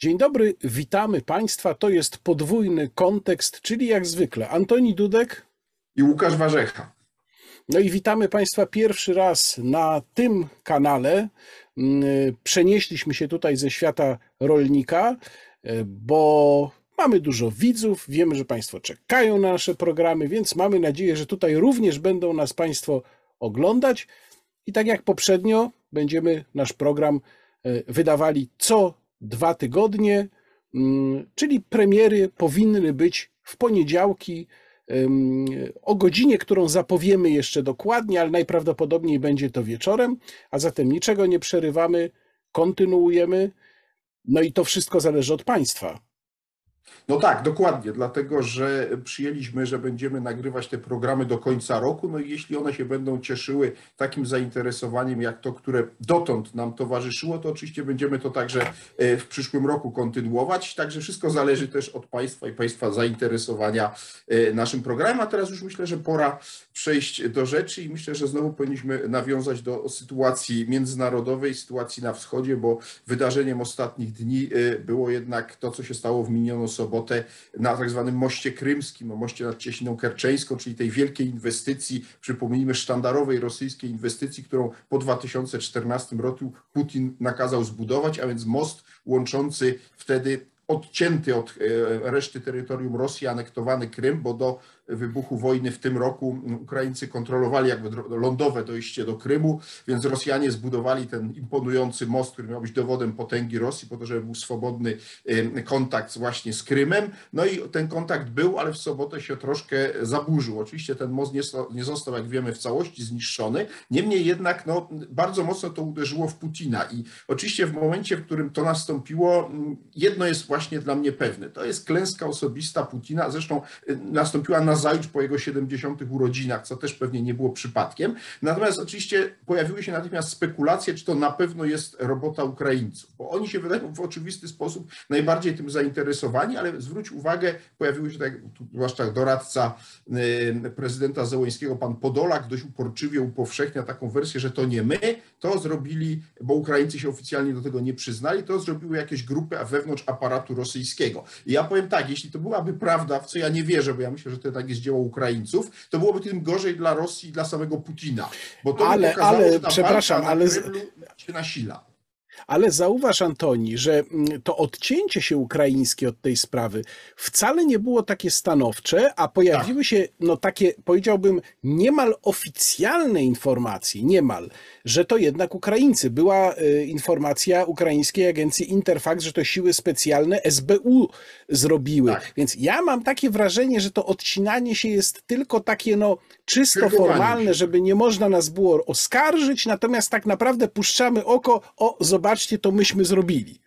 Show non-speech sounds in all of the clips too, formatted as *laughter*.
Dzień dobry, witamy Państwa. To jest podwójny kontekst, czyli jak zwykle Antoni Dudek i Łukasz Warzecha. No i witamy Państwa pierwszy raz na tym kanale. Mm, przenieśliśmy się tutaj ze świata rolnika, e, bo mamy dużo widzów, wiemy, że Państwo czekają na nasze programy, więc mamy nadzieję, że tutaj również będą nas Państwo oglądać. I tak jak poprzednio, będziemy nasz program e, wydawali co dwa tygodnie, mm, czyli premiery powinny być w poniedziałki o godzinie, którą zapowiemy jeszcze dokładnie, ale najprawdopodobniej będzie to wieczorem, a zatem niczego nie przerywamy, kontynuujemy. No i to wszystko zależy od Państwa. No tak, dokładnie, dlatego że przyjęliśmy, że będziemy nagrywać te programy do końca roku. No i jeśli one się będą cieszyły takim zainteresowaniem, jak to, które dotąd nam towarzyszyło, to oczywiście będziemy to także e, w przyszłym roku kontynuować. Także wszystko zależy też od Państwa i Państwa zainteresowania e, naszym programem. A teraz już myślę, że pora przejść do rzeczy i myślę, że znowu powinniśmy nawiązać do sytuacji międzynarodowej, sytuacji na wschodzie, bo wydarzeniem ostatnich dni e, było jednak to, co się stało w minioną sobotę na tak zwanym moście krymskim, moście nad Cieśniną Kerczeńską, czyli tej wielkiej inwestycji, przypomnijmy, sztandarowej rosyjskiej inwestycji, którą po 2014 roku Putin nakazał zbudować, a więc most łączący wtedy odcięty od e, reszty terytorium Rosji, anektowany Krym, bo do wybuchu wojny w tym roku Ukraińcy kontrolowali jakby lądowe dojście do Krymu, więc Rosjanie zbudowali ten imponujący most, który miał być dowodem potęgi Rosji, po to, żeby był swobodny kontakt właśnie z Krymem. No i ten kontakt był, ale w sobotę się troszkę zaburzył. Oczywiście ten most nie, nie został, jak wiemy, w całości zniszczony. Niemniej jednak no, bardzo mocno to uderzyło w Putina i oczywiście w momencie, w którym to nastąpiło, jedno jest właśnie dla mnie pewne. To jest klęska osobista Putina, zresztą y, nastąpiła na nazajutrz po jego 70. urodzinach, co też pewnie nie było przypadkiem. Natomiast oczywiście pojawiły się natychmiast spekulacje, czy to na pewno jest robota Ukraińców, bo oni się wydają w oczywisty sposób najbardziej tym zainteresowani, ale zwróć uwagę, pojawiły się tak, zwłaszcza doradca y, prezydenta Zełęńskiego, pan Podolak, dość uporczywie upowszechnia taką wersję, że to nie my, to zrobili, bo Ukraińcy się oficjalnie do tego nie przyznali, to zrobiły jakieś grupy wewnątrz aparatu rosyjskiego. I ja powiem tak, jeśli to byłaby prawda, w co ja nie wierzę, bo ja myślę, że to tak jest dzieło Ukraińców, to byłoby tym gorzej dla Rosji i dla samego Putina. Bo to ale, pokazało, ale, przepraszam, ale się nasila. Ale zauważ, Antoni, że mm, to odcięcie się ukraińskie od tej sprawy wcale nie było takie stanowcze, a pojawiły tak. się no, takie, powiedziałbym, niemal oficjalne informacje, niemal, że to jednak Ukraińcy. Była y, informacja ukraińskiej agencji Interfax, że to siły specjalne SBU zrobiły. Tak. Więc ja mam takie wrażenie, że to odcinanie się jest tylko takie no, czysto formalne, żeby nie można nas było oskarżyć, natomiast tak naprawdę puszczamy oko, o zobaczcie, to myśmy zrobili.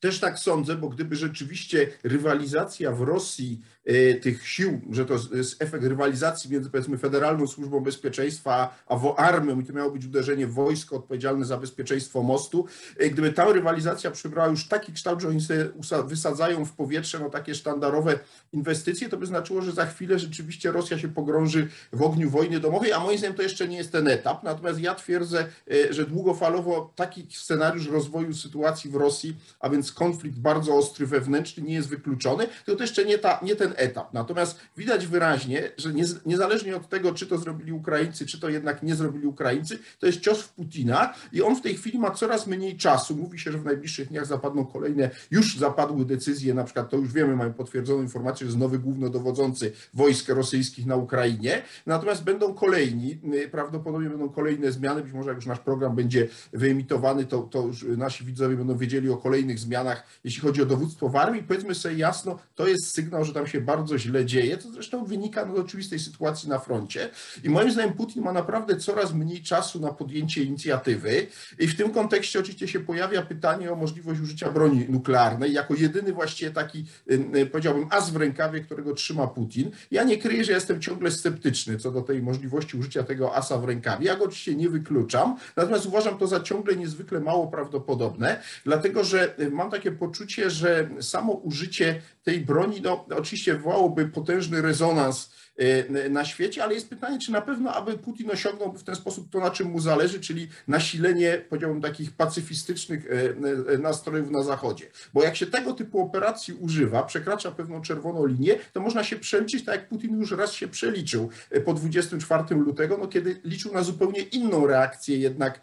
Też tak sądzę, bo gdyby rzeczywiście rywalizacja w Rosji e, tych sił, że to jest efekt rywalizacji między powiedzmy Federalną Służbą Bezpieczeństwa a armią i to miało być uderzenie w wojsko odpowiedzialne za bezpieczeństwo mostu, e, gdyby ta rywalizacja przybrała już taki kształt, że oni sobie wysadzają w powietrze no, takie sztandarowe inwestycje, to by znaczyło, że za chwilę rzeczywiście Rosja się pogrąży w ogniu wojny domowej, a moim zdaniem to jeszcze nie jest ten etap. Natomiast ja twierdzę, e, że długofalowo taki scenariusz rozwoju sytuacji w Rosji, a więc konflikt bardzo ostry wewnętrzny nie jest wykluczony, to to jeszcze nie, ta, nie ten etap. Natomiast widać wyraźnie, że nie, niezależnie od tego, czy to zrobili Ukraińcy, czy to jednak nie zrobili Ukraińcy, to jest cios w Putina i on w tej chwili ma coraz mniej czasu. Mówi się, że w najbliższych dniach zapadną kolejne, już zapadły decyzje, na przykład to już wiemy, mamy potwierdzoną informację, że jest nowy głównodowodzący wojsk rosyjskich na Ukrainie, natomiast będą kolejni, y, prawdopodobnie będą kolejne zmiany, być może jak już nasz program będzie wyemitowany, to, to już nasi widzowie będą wiedzieli o kolejnych zmianach, Stanach, jeśli chodzi o dowództwo w armii, powiedzmy sobie jasno, to jest sygnał, że tam się bardzo źle dzieje, to zresztą wynika no, z oczywistej sytuacji na froncie i moim zdaniem Putin ma naprawdę coraz mniej czasu na podjęcie inicjatywy i w tym kontekście oczywiście się pojawia pytanie o możliwość użycia broni nuklearnej jako jedyny właściwie taki, y, powiedziałbym, as w rękawie, którego trzyma Putin. Ja nie kryję, że jestem ciągle sceptyczny co do tej możliwości użycia tego asa w rękawie. Ja go oczywiście nie wykluczam, natomiast uważam to za ciągle niezwykle mało prawdopodobne, dlatego że y, mam takie poczucie, że samo użycie tej broni, no oczywiście wywołałoby potężny rezonans na świecie, ale jest pytanie, czy na pewno, aby Putin osiągnąłby w ten sposób to, na czym mu zależy, czyli nasilenie, powiedziałbym, takich pacyfistycznych nastrojów na Zachodzie. Bo jak się tego typu operacji używa, przekracza pewną czerwoną linię, to można się przeliczyć, tak jak Putin już raz się przeliczył po 24 lutego, no kiedy liczył na zupełnie inną reakcję jednak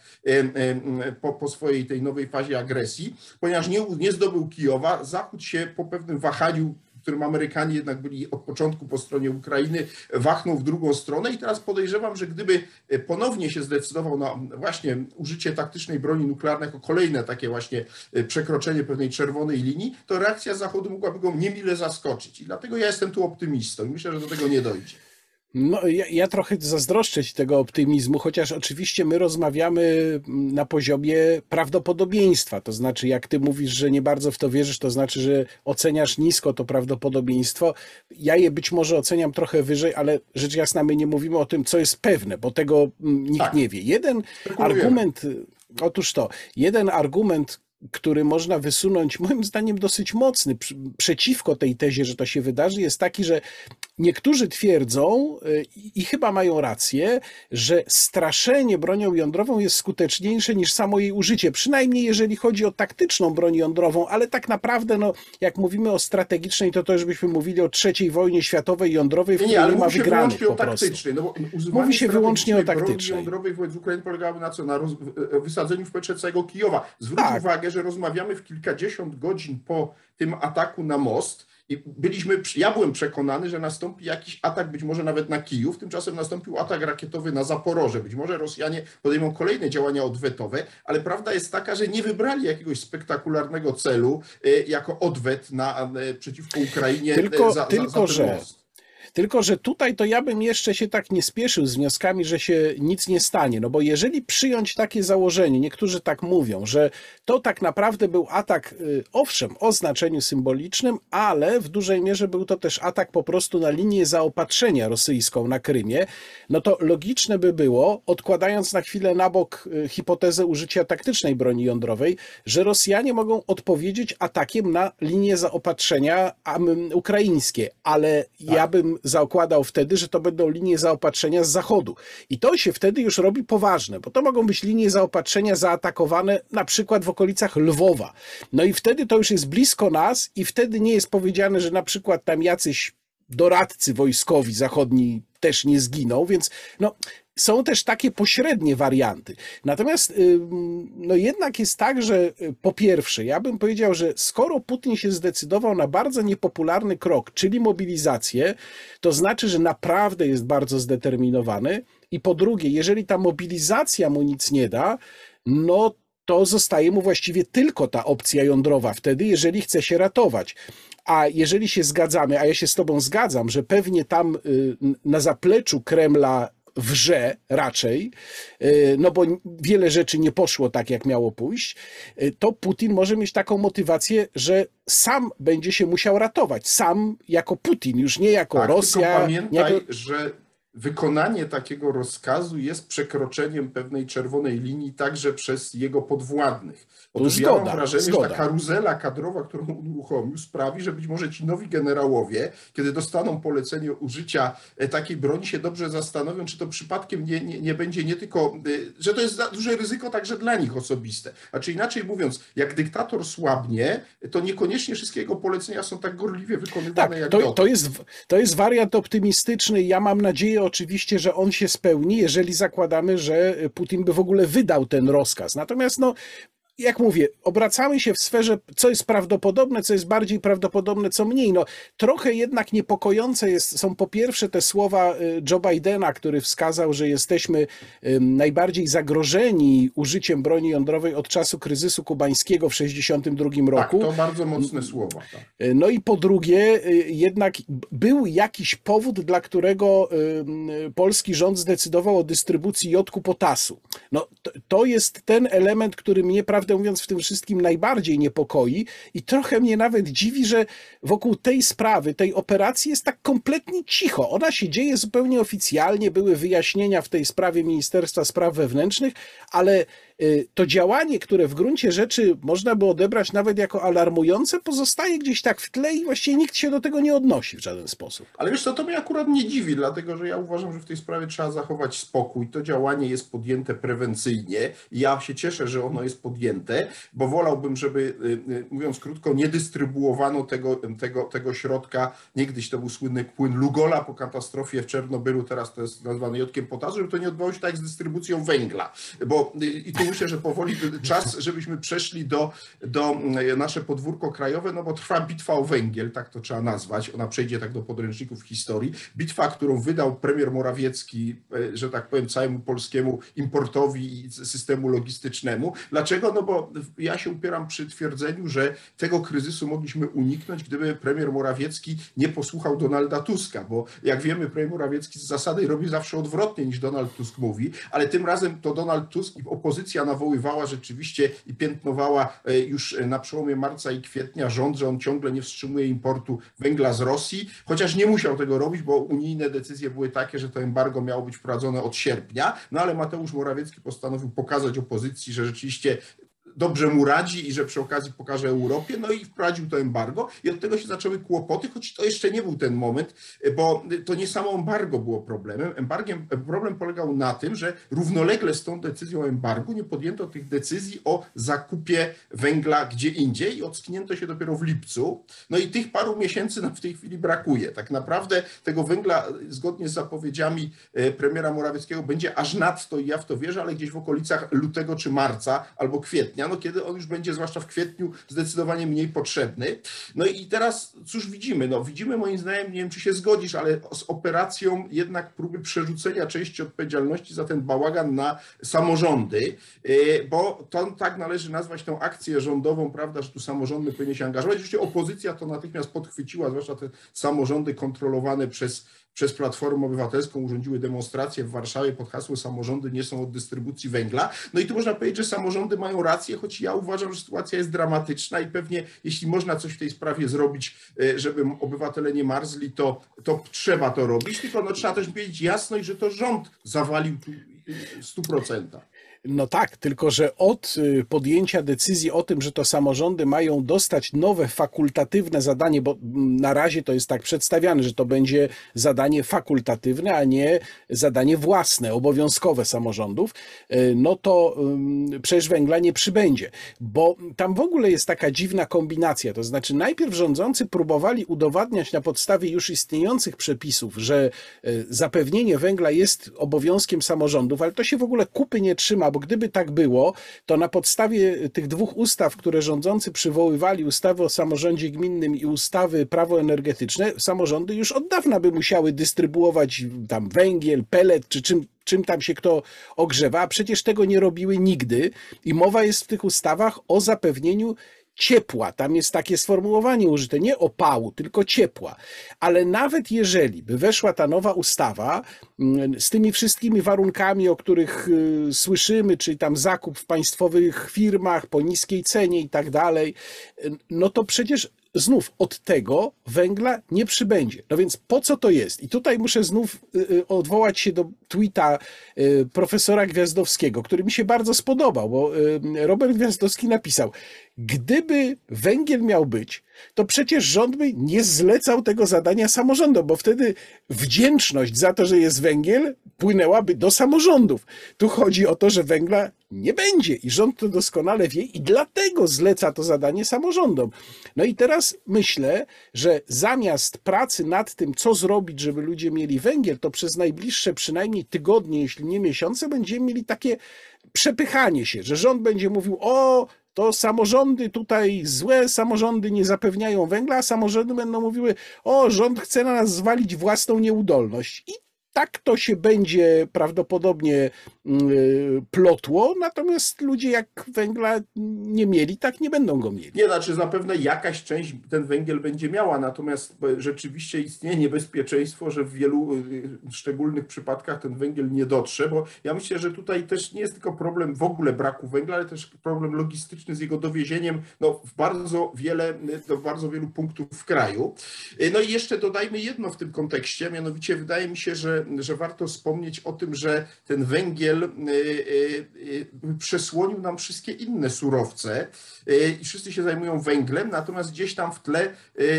po, po swojej tej nowej fazie agresji, ponieważ nie, nie zdobył Kijowa, Zachód się po pewnym wahaniu którym Amerykanie jednak byli od początku po stronie Ukrainy, wachnął w drugą stronę i teraz podejrzewam, że gdyby ponownie się zdecydował na właśnie użycie taktycznej broni nuklearnej jako kolejne takie właśnie przekroczenie pewnej czerwonej linii, to reakcja Zachodu mogłaby go niemile zaskoczyć. I dlatego ja jestem tu optymistą. Myślę, że do tego nie dojdzie. No, ja, ja, trochę zazdroszczę ci tego optymizmu, chociaż oczywiście my rozmawiamy na poziomie prawdopodobieństwa. To znaczy, jak ty mówisz, że nie bardzo w to wierzysz, to znaczy, że oceniasz nisko to prawdopodobieństwo. Ja je być może oceniam trochę wyżej, ale rzecz jasna, my nie mówimy o tym, co jest pewne, bo tego nikt tak. nie wie. Jeden argument, otóż to, jeden argument, który można wysunąć, moim zdaniem dosyć mocny, przeciwko tej tezie, że to się wydarzy, jest taki, że niektórzy twierdzą y, i chyba mają rację, że straszenie bronią jądrową jest skuteczniejsze niż samo jej użycie, przynajmniej jeżeli chodzi o taktyczną broń jądrową, ale tak naprawdę, no, jak mówimy o strategicznej, to to już byśmy mówili o trzeciej wojnie światowej jądrowej, w nie, której nie, nie ma wygranych po prostu. No bo mówi się wyłącznie o taktycznej. jądrowej wobec Ukrainy polegało na co? Na roz, wysadzeniu w powietrze całego Kijowa. Zwróć tak. uwagę, że rozmawiamy w kilkadziesiąt godzin po tym ataku na most i byliśmy, ja byłem przekonany, że nastąpi jakiś atak, być może nawet na Kijów, tymczasem nastąpił atak rakietowy na Zaporoże. Być może Rosjanie podejmą kolejne działania odwetowe, ale prawda jest taka, że nie wybrali jakiegoś spektakularnego celu y, jako odwet na, y, przeciwko Ukrainie tylko, za, tylko, za, za że... most. Tylko, że tutaj to ja bym jeszcze się tak nie spieszył z wnioskami, że się nic nie stanie. No bo jeżeli przyjąć takie założenie, niektórzy tak mówią, że to tak naprawdę był atak, y, owszem, o znaczeniu symbolicznym, ale w dużej mierze był to też atak po prostu na linię zaopatrzenia rosyjską na Krymie, no to logiczne by było, odkładając na chwilę na bok y, hipotezę użycia taktycznej broni jądrowej, że Rosjanie mogą odpowiedzieć atakiem na linię zaopatrzenia ukraińskie, ale tak. ja bym zakładał wtedy, że to będą linie zaopatrzenia z zachodu. I to się wtedy już robi poważne, bo to mogą być linie zaopatrzenia zaatakowane na przykład w okolicach Lwowa. No i wtedy to już jest blisko nas i wtedy nie jest powiedziane, że na przykład tam jacyś doradcy wojskowi zachodni też nie zginą, więc no, są też takie pośrednie warianty. Natomiast no jednak jest tak, że y, po pierwsze, ja bym powiedział, że skoro Putin się zdecydował na bardzo niepopularny krok, czyli mobilizację, to znaczy, że naprawdę jest bardzo zdeterminowany. I po drugie, jeżeli ta mobilizacja mu nic nie da, no to zostaje mu właściwie tylko ta opcja jądrowa wtedy, jeżeli chce się ratować. A jeżeli się zgadzamy, a ja się z Tobą zgadzam, że pewnie tam y, na zapleczu Kremla wrze raczej, y, no bo wiele rzeczy nie poszło tak, jak miało pójść, y, to Putin może mieć taką motywację, że sam będzie się musiał ratować. Sam jako Putin, już nie jako tak, Rosja. Pamiętaj, jako... że wykonanie takiego rozkazu jest przekroczeniem pewnej czerwonej linii także przez jego podwładnych. Otóż zgoda, ja mam wrażenie, zgoda. że ta karuzela kadrowa, którą uruchomił, sprawi, że być może ci nowi generałowie, kiedy dostaną polecenie użycia e, takiej broni, się dobrze zastanowią, czy to przypadkiem nie, nie, nie będzie nie tylko, e, że to jest duże ryzyko także dla nich osobiste. A czy inaczej mówiąc, jak dyktator słabnie, to niekoniecznie wszystkie jego polecenia są tak gorliwie wykonywane tak, jak to, to jest To jest wariant optymistyczny. Ja mam nadzieję oczywiście, że on się spełni, jeżeli zakładamy, że Putin by w ogóle wydał ten rozkaz. Natomiast no, jak mówię, obracamy się w sferze, co jest prawdopodobne, co jest bardziej prawdopodobne, co mniej. No, trochę jednak niepokojące jest, są po pierwsze te słowa y, Joe Bidena, który wskazał, że jesteśmy najbardziej zagrożeni użyciem broni jądrowej od czasu kryzysu kubańskiego w 1962 roku. Tak, to bardzo mocne słowa. Tak. Y, no i po drugie, y, jednak był jakiś powód, dla którego polski rząd zdecydował o dystrybucji jodku potasu. No, to, to jest ten element, który mnie prawdopodobnie prawdę mówiąc, w tym wszystkim najbardziej niepokoi i trochę mnie nawet dziwi, że wokół tej sprawy, tej operacji jest tak kompletnie cicho. Ona się dzieje zupełnie oficjalnie, były wyjaśnienia w tej sprawie Ministerstwa Spraw Wewnętrznych, ale to działanie, które w gruncie rzeczy można by odebrać nawet jako alarmujące, pozostaje gdzieś tak w tle i właściwie nikt się do tego nie odnosi w żaden sposób. Ale wiesz co, to mnie akurat nie dziwi, dlatego że ja uważam, że w tej sprawie trzeba zachować spokój. To działanie jest podjęte prewencyjnie ja się cieszę, że ono jest podjęte, bo wolałbym, żeby, y, y, mówiąc krótko, nie dystrybuowano tego, tego, tego środka. Niegdyś to był słynny płyn Lugola po katastrofie w Czernobylu, teraz to jest nazwany jodkiem potasu, żeby to nie odbywało się tak z dystrybucją węgla. Bo y, i tu myślę, że powoli czas, żebyśmy przeszli do, do nasze podwórko krajowe, no bo trwa bitwa o węgiel, tak to trzeba nazwać. Ona przejdzie tak do podręczników historii. Bitwa, którą wydał premier Morawiecki, że tak powiem, całemu polskiemu importowi i systemu logistycznemu. Dlaczego? No bo ja się upieram przy twierdzeniu, że tego kryzysu mogliśmy uniknąć, gdyby premier Morawiecki nie posłuchał Donalda Tuska, bo jak wiemy, premier Morawiecki z zasady robi zawsze odwrotnie niż Donald Tusk mówi, ale tym razem to Donald Tusk i opozycja nawoływała rzeczywiście i piętnowała e, już na przełomie marca i kwietnia rząd, że on ciągle nie wstrzymuje importu węgla z Rosji, chociaż nie musiał tego robić, bo unijne decyzje były takie, że to embargo miało być wprowadzone od sierpnia, no ale Mateusz Morawiecki postanowił pokazać opozycji, że rzeczywiście dobrze mu radzi i że przy okazji pokaże Europie, no i wprowadził to embargo i od tego się zaczęły kłopoty, choć to jeszcze nie był ten moment, bo to nie samo embargo było problemem. Embargiem, problem polegał na tym, że równolegle z tą decyzją o embargu nie podjęto tych decyzji o zakupie węgla gdzie indziej i ocknięto się dopiero w lipcu. No i tych paru miesięcy nam w tej chwili brakuje. Tak naprawdę tego węgla zgodnie z zapowiedziami e, premiera Morawieckiego będzie aż nadto i ja w to wierzę, ale gdzieś w okolicach lutego czy marca albo kwietnia no kiedy on już będzie, zwłaszcza w kwietniu, zdecydowanie mniej potrzebny. No i teraz cóż widzimy? No widzimy moim zdaniem, nie wiem czy się zgodzisz, ale z operacją jednak próby przerzucenia części odpowiedzialności za ten bałagan na samorządy, y, bo to tak należy nazwać tę akcję rządową, prawda, że tu samorządy powinny się angażować. Oczywiście opozycja to natychmiast podchwyciła, zwłaszcza te samorządy kontrolowane przez przez Platformę Obywatelską urządziły demonstracje w Warszawie pod hasłem samorządy nie są od dystrybucji węgla. No i tu można powiedzieć, że samorządy mają rację, choć ja uważam, że sytuacja jest dramatyczna i pewnie jeśli można coś w tej sprawie zrobić, e, żeby obywatele nie marzli, to, to trzeba to robić, tylko no, trzeba też powiedzieć jasność, że to rząd zawalił tu w 100%. No tak, tylko że od y, podjęcia decyzji o tym, że to samorządy mają dostać nowe fakultatywne zadanie, bo mm, na razie to jest tak przedstawiane, że to będzie zadanie fakultatywne, a nie zadanie własne, obowiązkowe samorządów, y, no to przecież węgla nie przybędzie, bo tam w ogóle jest taka dziwna kombinacja, to znaczy najpierw rządzący próbowali udowadniać na podstawie już istniejących przepisów, że y, zapewnienie węgla jest obowiązkiem samorządów, ale to się w ogóle kupy nie trzyma, bo gdyby tak było, to na podstawie tych dwóch ustaw, które rządzący przywoływali, ustawy o samorządzie gminnym i ustawy prawo energetyczne, samorządy już od dawna by musiały dystrybuować tam węgiel, pelet czy czym, czym tam się kto ogrzewa, a przecież tego nie robiły nigdy. I mowa jest w tych ustawach o zapewnieniu ciepła. Tam jest takie sformułowanie użyte, nie opału, tylko ciepła. Ale nawet jeżeli by weszła ta nowa ustawa mm, z tymi wszystkimi warunkami, o których y, słyszymy, czyli tam zakup w państwowych firmach po niskiej cenie i tak dalej, y, no to przecież znów od tego węgla nie przybędzie. No więc po co to jest? I tutaj muszę znów y, odwołać się do tweeta profesora Gwiazdowskiego, który mi się bardzo spodobał, bo Robert Gwiazdowski napisał: Gdyby węgiel miał być, to przecież rząd by nie zlecał tego zadania samorządom, bo wtedy wdzięczność za to, że jest węgiel, płynęłaby do samorządów. Tu chodzi o to, że węgla nie będzie i rząd to doskonale wie i dlatego zleca to zadanie samorządom. No i teraz myślę, że zamiast pracy nad tym, co zrobić, żeby ludzie mieli węgiel, to przez najbliższe przynajmniej tygodnie, jeśli nie miesiące, będziemy mieli takie przepychanie się, że rząd będzie mówił: O, to samorządy tutaj złe, samorządy nie zapewniają węgla, a samorządy będą mówiły, o, rząd chce na nas zwalić własną nieudolność. I tak to się będzie prawdopodobnie mm, y, plotło, natomiast ludzie jak węgla nie mieli, tak nie będą go mieli. Nie, znaczy zapewne jakaś część ten węgiel będzie miała, natomiast rzeczywiście istnieje niebezpieczeństwo, że w wielu y, szczególnych przypadkach ten węgiel nie dotrze, bo ja myślę, że tutaj też nie jest tylko problem w ogóle braku węgla, ale też problem logistyczny z jego dowiezieniem no, w bardzo wiele, do bardzo wielu punktów w kraju. No i jeszcze dodajmy jedno w tym kontekście, mianowicie wydaje mi się, że że, warto wspomnieć o tym, że ten węgiel y, y, y, przesłonił nam wszystkie inne surowce i wszyscy się zajmują węglem, natomiast gdzieś tam w tle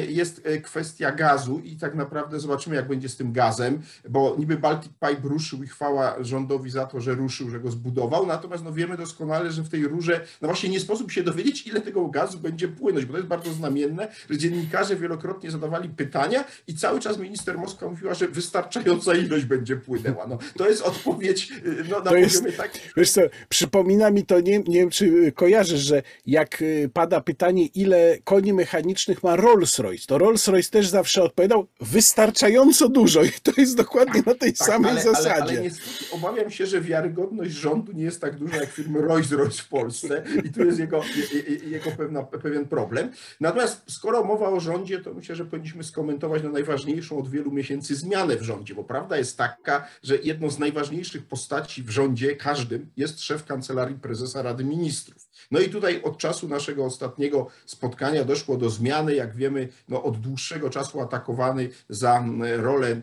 jest kwestia gazu i tak naprawdę zobaczymy, jak będzie z tym gazem, bo niby Baltic Pipe ruszył i chwała rządowi za to, że ruszył, że go zbudował, natomiast no wiemy doskonale, że w tej rurze no właśnie nie sposób się dowiedzieć, ile tego gazu będzie płynąć, bo to jest bardzo znamienne, że dziennikarze wielokrotnie zadawali pytania i cały czas minister Moskwa mówiła, że wystarczająca ilość będzie płynęła. No, to jest odpowiedź y, no, na To jest- takim, Wiesz co, przypomina mi to, nie, nie wiem czy kojarzysz, że jak y, pada pytanie, ile koni mechanicznych ma Rolls-Royce, to Rolls-Royce też zawsze odpowiadał wystarczająco dużo i to jest dokładnie na tej Tak, samej ale, zasadzie. Ale, ale niestety obawiam się, że wiarygodność rządu nie jest tak duża jak firmy Rolls-Royce w Polsce i tu jest jego, je- je- jego pewna, pewien problem. Natomiast skoro mowa o rządzie, to myślę, że powinniśmy skomentować na najważniejszą od wielu miesięcy zmianę w rządzie, bo prawda jest taka, że jedną z najważniejszych postaci w rządzie, każdym, jest szef Kancelarii Prezesa Rady Ministrów. No i tutaj od czasu naszego ostatniego spotkania doszło do zmiany, jak wiemy, no od dłuższego czasu atakowany za mm, rolę,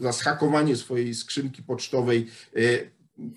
za schakowanie swojej skrzynki pocztowej e,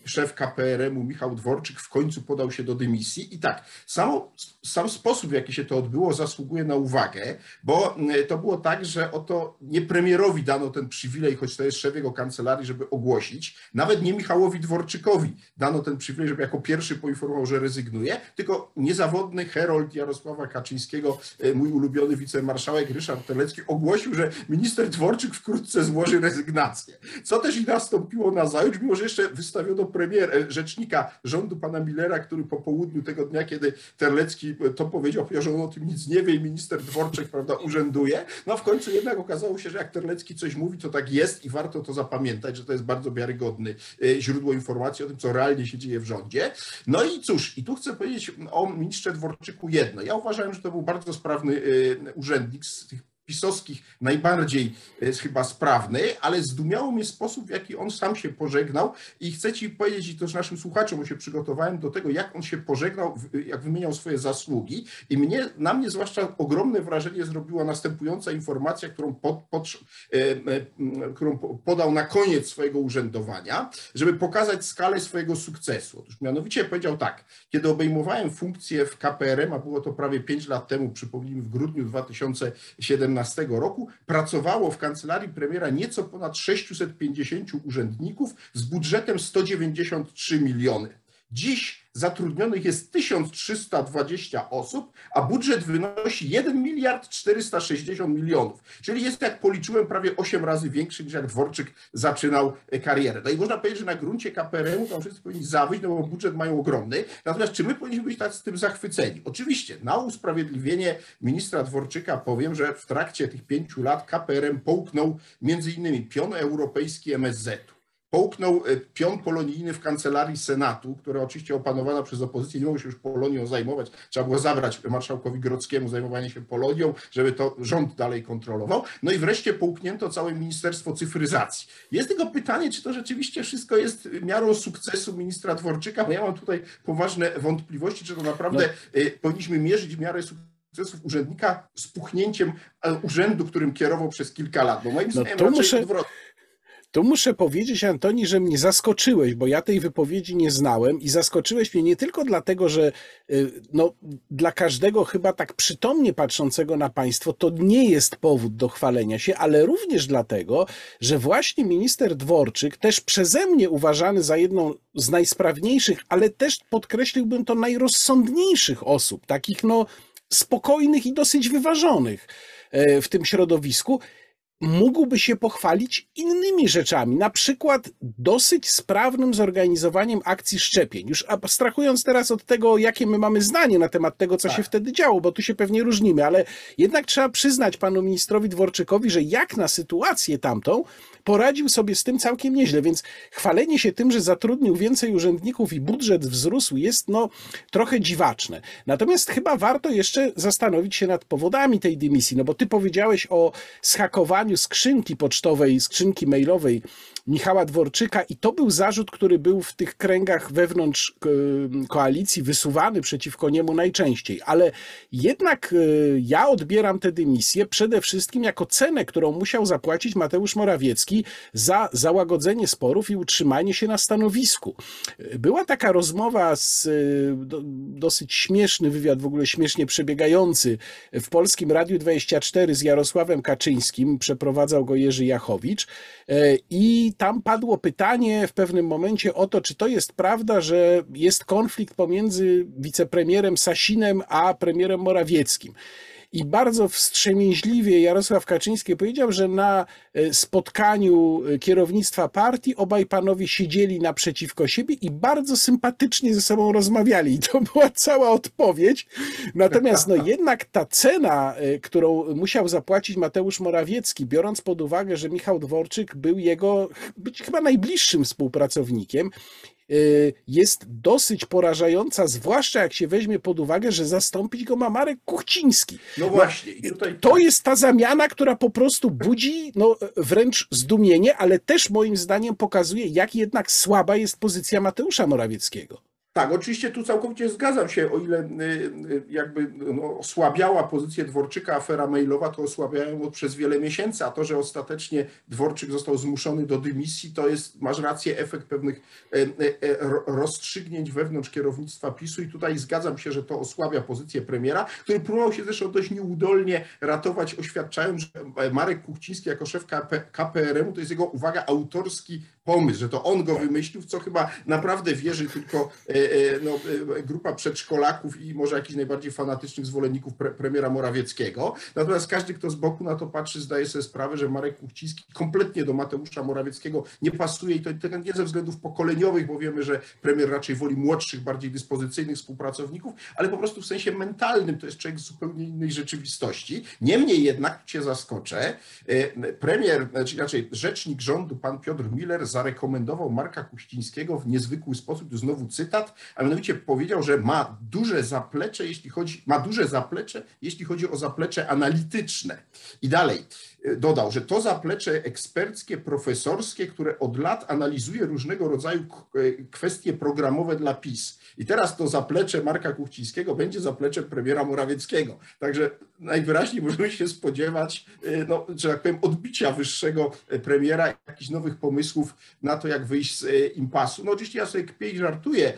szef KPRM-u Michał Dworczyk w końcu podał się do dymisji. I tak, samo, sam sposób, w jaki się to odbyło, zasługuje na uwagę, bo mm, to było tak, że oto nie premierowi dano ten przywilej, choć to jest szef jego kancelarii, żeby ogłosić, nawet nie Michałowi Dworczykowi dano ten przywilej, żeby jako pierwszy poinformował, że rezygnuje, tylko niezawodny herold Jarosława Kaczyńskiego, e, mój ulubiony wicemarszałek Ryszard Terlecki ogłosił, że minister Dworczyk wkrótce złoży rezygnację. Co też i nastąpiło na zajutrz, mimo że jeszcze wystawiono premier, e, rzecznika rządu pana Millera, który po południu tego dnia, kiedy Terlecki e, to powiedział, powiedział, że on o tym nic nie wie i minister Dworczyk, prawda, urzęduje. No w końcu jednak okazało się, że jak Terlecki coś mówi, to tak jest i warto to zapamiętać, że to jest bardzo wiarygodny e, źródło informacji o tym, co realnie się dzieje w rządzie. No i cóż, i tu chcę powiedzieć o ministrze Dworczyku jedno. Ja uważałem, że to był bardzo sprawny e, urzędnik z tych pisowskich najbardziej jest chyba sprawny, ale zdumiało mnie sposób, w jaki on sam się pożegnał. I chcę Ci powiedzieć i też naszym słuchaczom, bo się przygotowałem do tego, jak on się pożegnał, w- jak wymieniał swoje zasługi. I mnie, na mnie zwłaszcza ogromne wrażenie zrobiła następująca informacja, którą, pod, pod, e, e, którą po- podał na koniec swojego urzędowania, żeby pokazać skalę swojego sukcesu. Otóż mianowicie powiedział tak, kiedy obejmowałem funkcję w KPRM, a było to prawie 5 lat temu, przypomnijmy w grudniu 2017 roku, pracowało w kancelarii premiera nieco ponad 650 urzędników z budżetem 193 miliony. Dziś zatrudnionych jest 1320 osób, a budżet wynosi 1 miliard 460 milionów. Czyli jest, jak policzyłem, prawie 8 razy większy niż jak Dworczyk zaczynał e, karierę. No i można powiedzieć, że na gruncie KPRM-u tam wszyscy powinni zawyć, no bo budżet mają ogromny. Natomiast czy my powinniśmy być tak z tym zachwyceni? Oczywiście, na usprawiedliwienie ministra Dworczyka powiem, że w trakcie tych pięciu lat KPRM połknął między innymi pion europejski MSZ-u. Połknął e, pion polonijny w kancelarii Senatu, która oczywiście opanowana przez opozycję, nie mogło się już Polonią zajmować. Trzeba było zabrać marszałkowi Grodzkiemu zajmowanie się Polonią, żeby to rząd dalej kontrolował. No i wreszcie połknięto całe Ministerstwo Cyfryzacji. Jest tylko pytanie, czy to rzeczywiście wszystko jest miarą sukcesu ministra Dworczyka, bo ja mam tutaj poważne wątpliwości, czy to naprawdę e, powinniśmy mierzyć miarę sukcesów urzędnika z puchnięciem e, urzędu, którym kierował przez kilka lat. Bo moim zdaniem to raczej muszę- odwrotnie. Tu muszę powiedzieć, Antoni, że mnie zaskoczyłeś, bo ja tej wypowiedzi nie znałem i zaskoczyłeś mnie nie tylko dlatego, że y, no, dla każdego chyba tak przytomnie patrzącego na państwo to nie jest powód do chwalenia się, ale również dlatego, że właśnie minister Dworczyk, też przeze mnie uważany za jedną z najsprawniejszych, ale też podkreśliłbym to najrozsądniejszych osób, takich no spokojnych i dosyć wyważonych e, w tym środowisku, mógłby się pochwalić innymi rzeczami, na przykład dosyć sprawnym zorganizowaniem akcji szczepień. Już abstrahując teraz od tego, jakie my mamy zdanie na temat tego, co Tak. się wtedy działo, bo tu się pewnie różnimy, ale jednak trzeba przyznać panu ministrowi Dworczykowi, że jak na sytuację tamtą poradził sobie z tym całkiem nieźle, więc chwalenie się tym, że zatrudnił więcej urzędników i budżet wzrósł jest no trochę dziwaczne. Natomiast chyba warto jeszcze zastanowić się nad powodami tej dymisji, no bo ty powiedziałeś o schakowaniu skrzynki pocztowej, skrzynki mailowej Michała Dworczyka i to był zarzut, który był w tych kręgach wewnątrz koalicji wysuwany przeciwko niemu najczęściej. Ale jednak ja odbieram tę dymisję przede wszystkim jako cenę, którą musiał zapłacić Mateusz Morawiecki za załagodzenie sporów i utrzymanie się na stanowisku. Była taka rozmowa z dosyć śmieszny wywiad, w ogóle śmiesznie przebiegający w Polskim Radiu 24 z Jarosławem Kaczyńskim. Przeprowadzał go Jerzy Jachowicz i tam padło pytanie w pewnym momencie o to, czy to jest prawda, że jest konflikt pomiędzy wicepremierem Sasinem a premierem Morawieckim. I bardzo wstrzemięźliwie Jarosław Kaczyński powiedział, że na e, spotkaniu e, kierownictwa partii obaj panowie siedzieli naprzeciwko siebie i bardzo sympatycznie ze sobą rozmawiali. I *laughs* to była cała odpowiedź. Natomiast no, *laughs* jednak ta cena, e, którą musiał zapłacić Mateusz Morawiecki, biorąc pod uwagę, że Michał Dworczyk był jego być chyba najbliższym współpracownikiem, jest dosyć porażająca, zwłaszcza jak się weźmie pod uwagę, że zastąpić go ma Marek Kuchciński. No właśnie. Tutaj... To jest ta zamiana, która po prostu budzi no, wręcz zdumienie, ale też moim zdaniem pokazuje, jak jednak słaba jest pozycja Mateusza Morawieckiego. Tak, oczywiście tu całkowicie zgadzam się, o ile y, y, jakby no, osłabiała pozycję Dworczyka afera mailowa, to osłabiają przez wiele miesięcy, a to, że ostatecznie Dworczyk został zmuszony do dymisji, to jest, masz rację, efekt pewnych e, e, e, rozstrzygnięć wewnątrz kierownictwa PiSu i tutaj zgadzam się, że to osłabia pozycję premiera, który próbował się zresztą dość nieudolnie ratować, oświadczając, że Marek Kuchciński jako szef KPRM-u to jest jego, uwaga, autorski pomysł, że to on go wymyślił, w co chyba naprawdę wierzy tylko e, e, no, e, grupa przedszkolaków i może jakichś najbardziej fanatycznych zwolenników pre, premiera Morawieckiego. Natomiast każdy, kto z boku na to patrzy, zdaje sobie sprawę, że Marek Kuchciński kompletnie do Mateusza Morawieckiego nie pasuje i to nie ze względów pokoleniowych, bo wiemy, że premier raczej woli młodszych, bardziej dyspozycyjnych współpracowników, ale po prostu w sensie mentalnym to jest człowiek z zupełnie innej rzeczywistości. Niemniej jednak cię zaskoczę, premier, czy inaczej rzecznik rządu, pan Piotr Miller, zarekomendował Marka Kuścińskiego w niezwykły sposób, to znowu cytat, a mianowicie powiedział, że ma duże zaplecze, jeśli chodzi, ma duże zaplecze, jeśli chodzi o zaplecze analityczne. I dalej e, dodał, że to zaplecze eksperckie, profesorskie, które od lat analizuje różnego rodzaju e, kwestie programowe dla PiS. I teraz to zaplecze Marka Kuchcińskiego będzie zaplecze premiera Morawieckiego. Także najwyraźniej możemy się spodziewać, e, no, że tak powiem, odbicia wyższego premiera, jakichś nowych pomysłów na to, jak wyjść z e, impasu. No oczywiście ja sobie kpię i żartuję,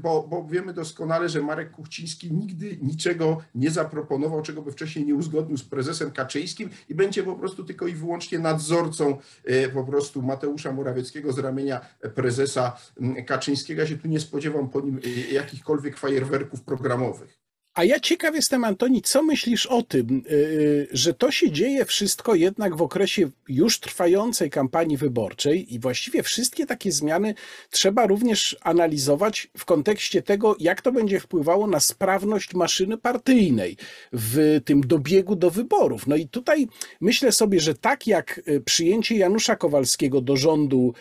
bo, bo wiemy doskonale, że Marek Kuchciński nigdy niczego nie zaproponował, czego by wcześniej nie uzgodnił z prezesem Kaczyńskim i będzie po prostu tylko i wyłącznie nadzorcą po prostu Mateusza Morawieckiego z ramienia prezesa Kaczyńskiego. Ja się tu nie spodziewam po nim jakichkolwiek fajerwerków programowych. A ja ciekaw jestem, Antoni, co myślisz o tym, y, y, że to się dzieje wszystko jednak w okresie już trwającej kampanii wyborczej i właściwie wszystkie takie zmiany trzeba również analizować w kontekście tego, jak to będzie wpływało na sprawność maszyny partyjnej w tym dobiegu do wyborów. No i tutaj myślę sobie, że tak jak y, przyjęcie Janusza Kowalskiego do rządu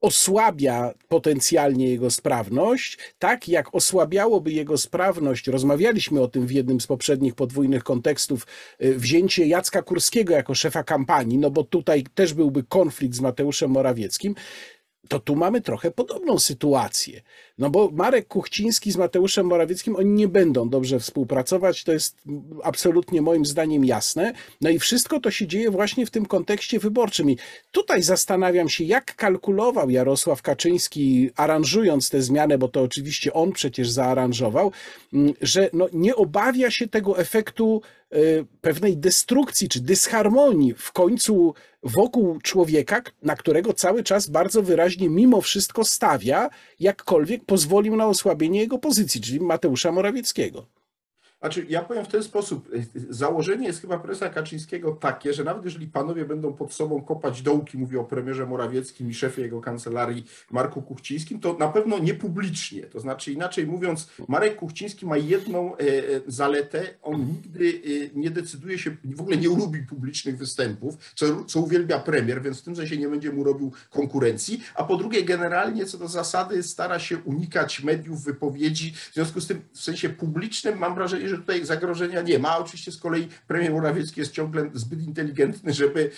osłabia potencjalnie jego sprawność, tak jak osłabiałoby jego sprawność, rozmawialiśmy o tym w jednym z poprzednich podwójnych kontekstów, y, wzięcie Jacka Kurskiego jako szefa kampanii, no bo tutaj też byłby konflikt z Mateuszem Morawieckim, to tu mamy trochę podobną sytuację. No bo Marek Kuchciński z Mateuszem Morawieckim, oni nie będą dobrze współpracować, to jest absolutnie moim zdaniem jasne. No i wszystko to się dzieje właśnie w tym kontekście wyborczym. I tutaj zastanawiam się, jak kalkulował Jarosław Kaczyński, aranżując tę zmianę, bo to oczywiście on przecież zaaranżował, mm, że no nie obawia się tego efektu pewnej destrukcji czy dysharmonii w końcu wokół człowieka, na którego cały czas bardzo wyraźnie mimo wszystko stawia, jakkolwiek pozwolił na osłabienie jego pozycji, czyli Mateusza Morawieckiego. Znaczy, ja powiem w ten sposób. Założenie jest chyba prezesa Kaczyńskiego takie, że nawet jeżeli panowie będą pod sobą kopać dołki, mówię o premierze Morawieckim i szefie jego kancelarii Marku Kuchcińskim, to na pewno nie publicznie. To znaczy, inaczej mówiąc, Marek Kuchciński ma jedną e, e, zaletę. On nigdy e, nie decyduje się, w ogóle nie lubi publicznych występów, co, co uwielbia premier, więc w tym sensie nie będzie mu robił konkurencji. A po drugie, generalnie co do zasady stara się unikać mediów, wypowiedzi. W związku z tym w sensie publicznym mam wrażenie, że tutaj zagrożenia nie ma. Oczywiście z kolei premier Morawiecki jest ciągle zbyt inteligentny, żeby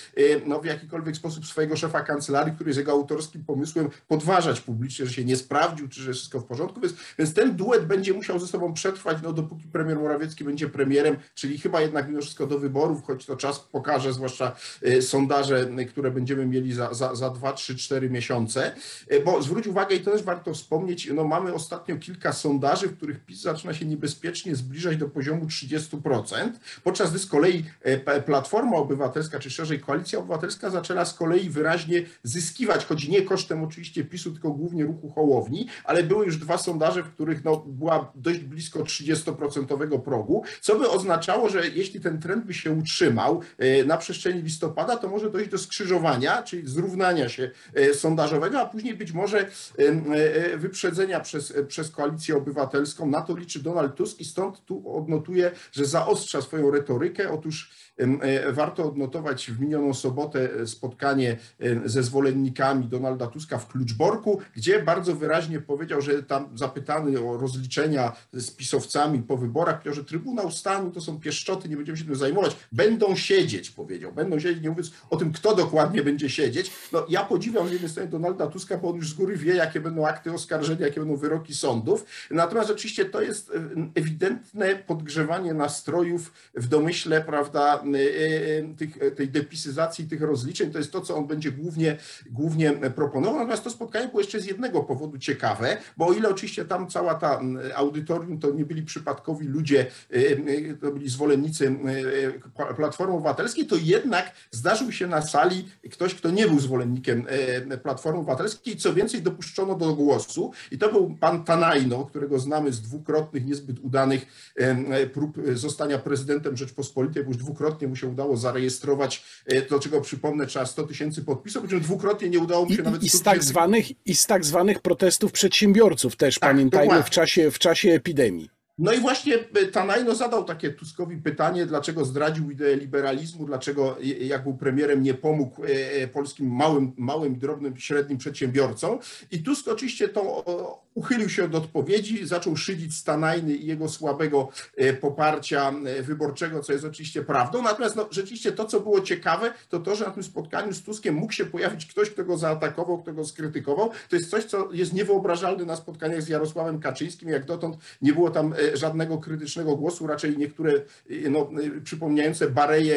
no, w jakikolwiek sposób swojego szefa kancelarii, który jest jego autorskim pomysłem, podważać publicznie, że się nie sprawdził, czy że wszystko w porządku. Więc, więc ten duet będzie musiał ze sobą przetrwać, no, dopóki premier Morawiecki będzie premierem, czyli chyba jednak mimo wszystko do wyborów, choć to czas pokaże, zwłaszcza sondaże, które będziemy mieli za, za, za 2, 3, 4 miesiące. Bo zwróć uwagę, i to też warto wspomnieć, no mamy ostatnio kilka sondaży, w których PiS zaczyna się niebezpiecznie zbliżać do poziomu 30%, podczas gdy z kolei Platforma Obywatelska, czy szerzej Koalicja Obywatelska zaczęła z kolei wyraźnie zyskiwać, choć nie kosztem oczywiście PiSu, tylko głównie ruchu Hołowni, ale były już dwa sondaże, w których no, była dość blisko 30% progu, co by oznaczało, że jeśli ten trend by się utrzymał na przestrzeni listopada, to może dojść do skrzyżowania, czyli zrównania się sondażowego, a później być może wyprzedzenia przez, przez Koalicję Obywatelską. Na to liczy Donald Tusk i stąd tu odnotuje, że zaostrza swoją retorykę. Otóż warto odnotować w minioną sobotę spotkanie ze zwolennikami Donalda Tuska w Kluczborku, gdzie bardzo wyraźnie powiedział, że tam zapytany o rozliczenia z pisowcami po wyborach, powiedział, że Trybunał Stanu to są pieszczoty, nie będziemy się tym zajmować, będą siedzieć, powiedział, będą siedzieć, nie mówiąc o tym, kto dokładnie będzie siedzieć. No ja podziwiam z jednej strony Donalda Tuska, bo on już z góry wie, jakie będą akty oskarżenia, jakie będą wyroki sądów, natomiast oczywiście to jest ewidentne podgrzewanie nastrojów w domyśle, prawda, tych, tej depisyzacji tych rozliczeń, to jest to, co on będzie głównie, głównie proponował. Natomiast to spotkanie było jeszcze z jednego powodu ciekawe, bo o ile oczywiście tam cała ta audytorium to nie byli przypadkowi ludzie, to byli zwolennicy Platformy Obywatelskiej, to jednak zdarzył się na sali ktoś, kto nie był zwolennikiem Platformy Obywatelskiej, co więcej dopuszczono do głosu i to był pan Tanajno, którego znamy z dwukrotnych, niezbyt udanych prób zostania prezydentem Rzeczpospolitej, bo już dwukrotnie mu się udało zarejestrować, do czego przypomnę, trzeba 100 tysięcy podpisów, przy dwukrotnie nie udało mu się I, nawet... I z, tak zwanych, I z tak zwanych protestów przedsiębiorców też, tak, pamiętajmy, w czasie, w czasie epidemii. No i właśnie Tanajno zadał takie Tuskowi pytanie, dlaczego zdradził ideę liberalizmu, dlaczego jak był premierem nie pomógł polskim małym, małym drobnym, średnim przedsiębiorcom. I Tusk oczywiście to uchylił się od odpowiedzi, zaczął szydzić z Tanajny i jego słabego poparcia wyborczego, co jest oczywiście prawdą. Natomiast no, rzeczywiście to, co było ciekawe, to to, że na tym spotkaniu z Tuskiem mógł się pojawić ktoś, kto go zaatakował, kto go skrytykował. To jest coś, co jest niewyobrażalne na spotkaniach z Jarosławem Kaczyńskim. Jak dotąd nie było tam żadnego krytycznego głosu, raczej niektóre no, przypomniające Bareje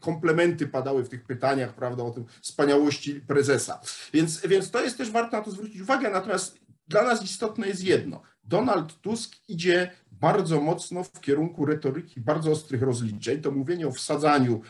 komplementy padały w tych pytaniach, prawda, o tym wspaniałości prezesa. Więc, więc to jest też warto na to zwrócić uwagę, natomiast dla nas istotne jest jedno. Donald Tusk idzie bardzo mocno w kierunku retoryki bardzo ostrych rozliczeń. To mówienie o wsadzaniu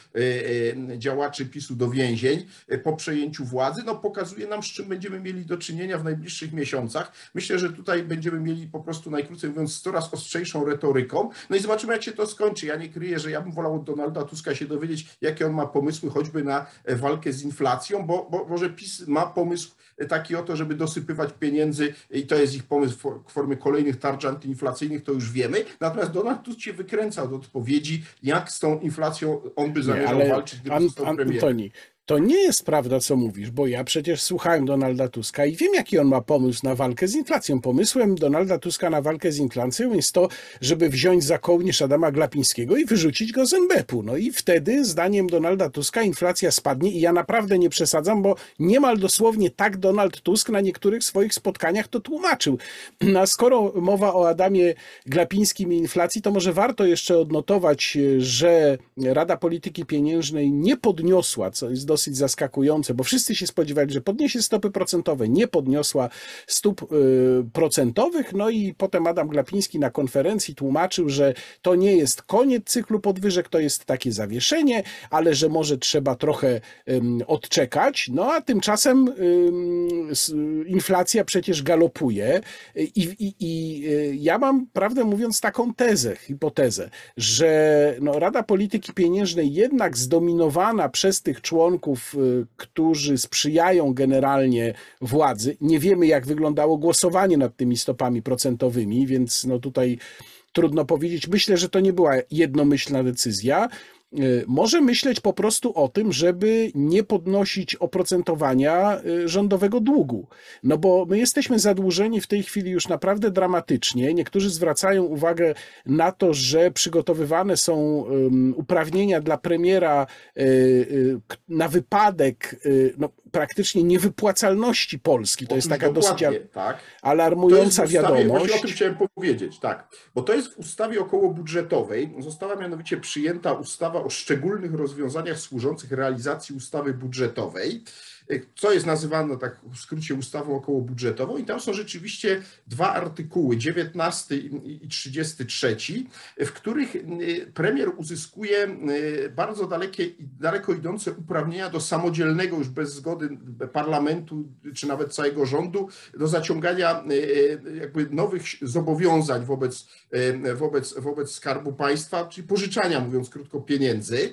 działaczy PiSu do więzień po przejęciu władzy, no pokazuje nam, z czym będziemy mieli do czynienia w najbliższych miesiącach. Myślę, że tutaj będziemy mieli po prostu najkrócej mówiąc coraz ostrzejszą retoryką. No i zobaczymy, jak się to skończy. Ja nie kryję, że ja bym wolał od Donalda Tuska się dowiedzieć, jakie on ma pomysły choćby na walkę z inflacją, bo, bo może PiS ma pomysł taki oto, żeby dosypywać pieniędzy i to jest ich pomysł w formie kolejnych tarcz antyinflacyjnych, to już wiemy. Natomiast Donald Tusk się wykręca od odpowiedzi, jak z tą inflacją on by zamierzał Nie, walczyć, gdyby An- został premierem. Antoni, to nie jest prawda, co mówisz, bo ja przecież słuchałem Donalda Tuska i wiem, jaki on ma pomysł na walkę z inflacją. Pomysłem Donalda Tuska na walkę z inflacją jest to, żeby wziąć za kołnierz Adama Glapińskiego i wyrzucić go z NBP-u. No i wtedy, zdaniem Donalda Tuska, inflacja spadnie i ja naprawdę nie przesadzam, bo niemal dosłownie tak Donald Tusk na niektórych swoich spotkaniach to tłumaczył. No, a skoro mowa o Adamie Glapińskim i inflacji, to może warto jeszcze odnotować, że Rada Polityki Pieniężnej nie podniosła, co jest dosyć zaskakujące, bo wszyscy się spodziewali, że podniesie stopy procentowe, nie podniosła stóp y, procentowych, no i potem Adam Glapiński na konferencji tłumaczył, że to nie jest koniec cyklu podwyżek, to jest takie zawieszenie, ale że może trzeba trochę odczekać, no a tymczasem inflacja przecież galopuje. I, i, i y, ja mam, prawdę mówiąc, taką tezę, hipotezę, że no, Rada Polityki Pieniężnej jednak zdominowana przez tych członków, y, którzy sprzyjają generalnie władzy, nie wiemy jak wyglądało głosowanie nad tymi stopami procentowymi, więc no tutaj trudno powiedzieć. Myślę, że to nie była jednomyślna decyzja. Y, może myśleć po prostu o tym, żeby nie podnosić oprocentowania y, rządowego długu. No bo my jesteśmy zadłużeni w tej chwili już naprawdę dramatycznie. Niektórzy zwracają uwagę na to, że przygotowywane są uprawnienia dla premiera y, na wypadek no, praktycznie niewypłacalności Polski. To jest taka dosyć tak. To alarmująca w ustawie, Właśnie o wiadomość. tym chciałem powiedzieć, tak. Bo to jest w ustawie okołobudżetowej. Została mianowicie przyjęta ustawa o szczególnych rozwiązaniach służących realizacji ustawy budżetowej, co jest nazywane tak w skrócie ustawą okołobudżetową. I tam są rzeczywiście dwa artykuły, 19 i i 33, w których y, premier uzyskuje y, bardzo dalekie, daleko idące uprawnienia do samodzielnego, już bez zgody parlamentu czy nawet całego rządu, do zaciągania y, jakby nowych zobowiązań wobec, y, wobec, wobec Skarbu Państwa, czyli pożyczania, mówiąc krótko, pieniędzy y,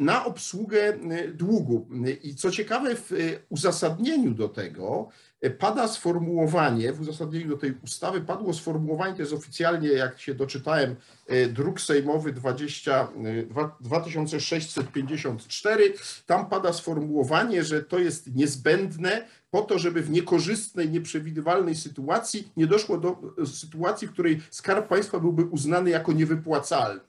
na obsługę y, długu. I co ciekawe, w y, uzasadnieniu do tego y, pada sformułowanie, w uzasadnieniu do tej ustawy padło sformułowanie, to jest oficjalnie, jak się doczytałem, y, druk sejmowy 20, y, dwa- 2654, tam pada sformułowanie, że to jest niezbędne po to, żeby w niekorzystnej, nieprzewidywalnej sytuacji nie doszło do y, sytuacji, w której skarb państwa byłby uznany jako niewypłacalny.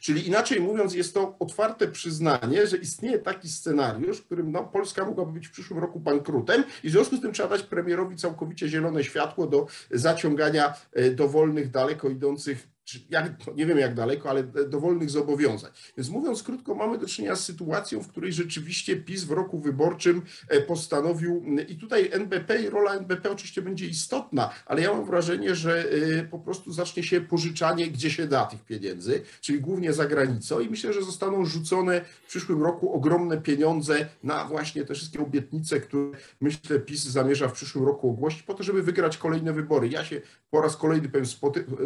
Czyli inaczej mówiąc, jest to otwarte przyznanie, że istnieje taki scenariusz, w którym no, Polska mogłaby być w przyszłym roku bankrutem i w związku z tym trzeba dać premierowi całkowicie zielone światło do zaciągania e, dowolnych, daleko idących, jak, no, nie wiem jak daleko, ale dowolnych zobowiązań. Więc mówiąc krótko, mamy do czynienia z sytuacją, w której rzeczywiście PiS w roku wyborczym e, postanowił, i tutaj NBP i rola NBP oczywiście będzie istotna, ale ja mam wrażenie, że e, po prostu zacznie się pożyczanie, gdzie się da tych pieniędzy, czyli głównie za granicą i myślę, że zostaną rzucone w przyszłym roku ogromne pieniądze na właśnie te wszystkie obietnice, które myślę PiS zamierza w przyszłym roku ogłosić po to, żeby wygrać kolejne wybory. Ja się po raz kolejny powiem,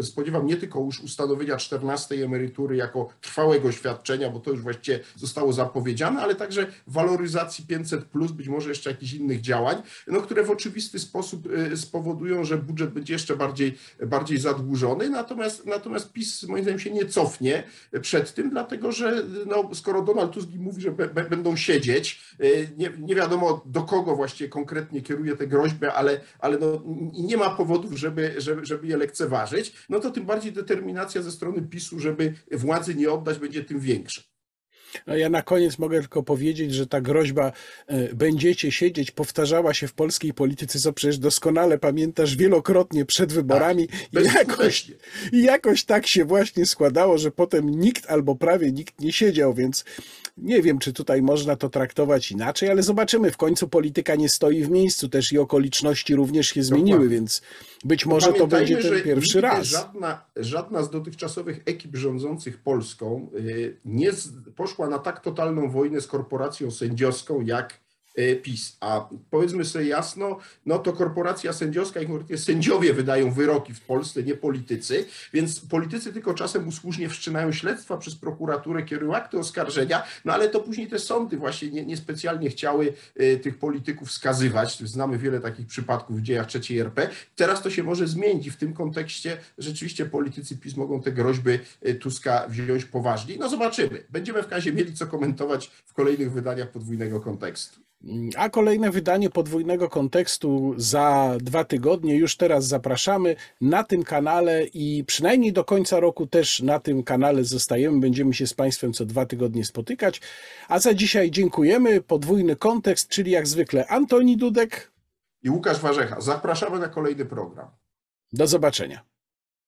spodziewam nie tylko już ustanowienia 14 emerytury jako trwałego świadczenia, bo to już właściwie zostało zapowiedziane, ale także waloryzacji 500 plus, być może jeszcze jakichś innych działań, no, które w oczywisty sposób y, spowodują, że budżet będzie jeszcze bardziej, bardziej zadłużony. Natomiast, natomiast PiS moim zdaniem się nie cofnie przed tym, dlatego że no, skoro Donald Tusk mówi, że będą siedzieć, y, nie, nie wiadomo do kogo właściwie konkretnie kieruje tę groźbę, ale, ale no, nie ma powodów, żeby, żeby, żeby je lekceważyć, no to tym bardziej determinacja ze strony PiSu, żeby władzy nie oddać, będzie tym większa. No ja na koniec mogę tylko powiedzieć, że ta groźba e, będziecie siedzieć powtarzała się w polskiej polityce, co przecież doskonale pamiętasz wielokrotnie przed wyborami. I jakoś, Bezskutecznie. I jakoś tak się właśnie składało, że potem nikt albo prawie nikt nie siedział, więc nie wiem, czy tutaj można to traktować inaczej, ale zobaczymy. W końcu polityka nie stoi w miejscu, też i okoliczności również się zmieniły, Dokładnie. więc być może to będzie ten pierwszy raz. Żadna, żadna z dotychczasowych ekip rządzących Polską y, nie poszła na tak totalną wojnę z korporacją sędziowską jak PiS. A powiedzmy sobie jasno, no to korporacja sędziowska i konkretnie sędziowie wydają wyroki w Polsce, nie politycy, więc politycy tylko czasem usłużnie wszczynają śledztwa przez prokuraturę, kierują akty oskarżenia, no ale to później te sądy właśnie nie- niespecjalnie chciały y, tych polityków skazywać. Znamy wiele takich przypadków w dziejach III RP. Teraz to się może zmienić i w tym kontekście rzeczywiście politycy PiS mogą te groźby y, Tuska wziąć poważnie. No zobaczymy. Będziemy w razie mieli co komentować w kolejnych wydaniach podwójnego kontekstu. A kolejne wydanie podwójnego kontekstu za dwa tygodnie. Już teraz zapraszamy na tym kanale i przynajmniej do końca roku też na tym kanale zostajemy. Będziemy się z Państwem co dwa tygodnie spotykać. A za dzisiaj dziękujemy. Podwójny kontekst, czyli jak zwykle Antoni Dudek. I Łukasz Warzecha. Zapraszamy na kolejny program. Do zobaczenia.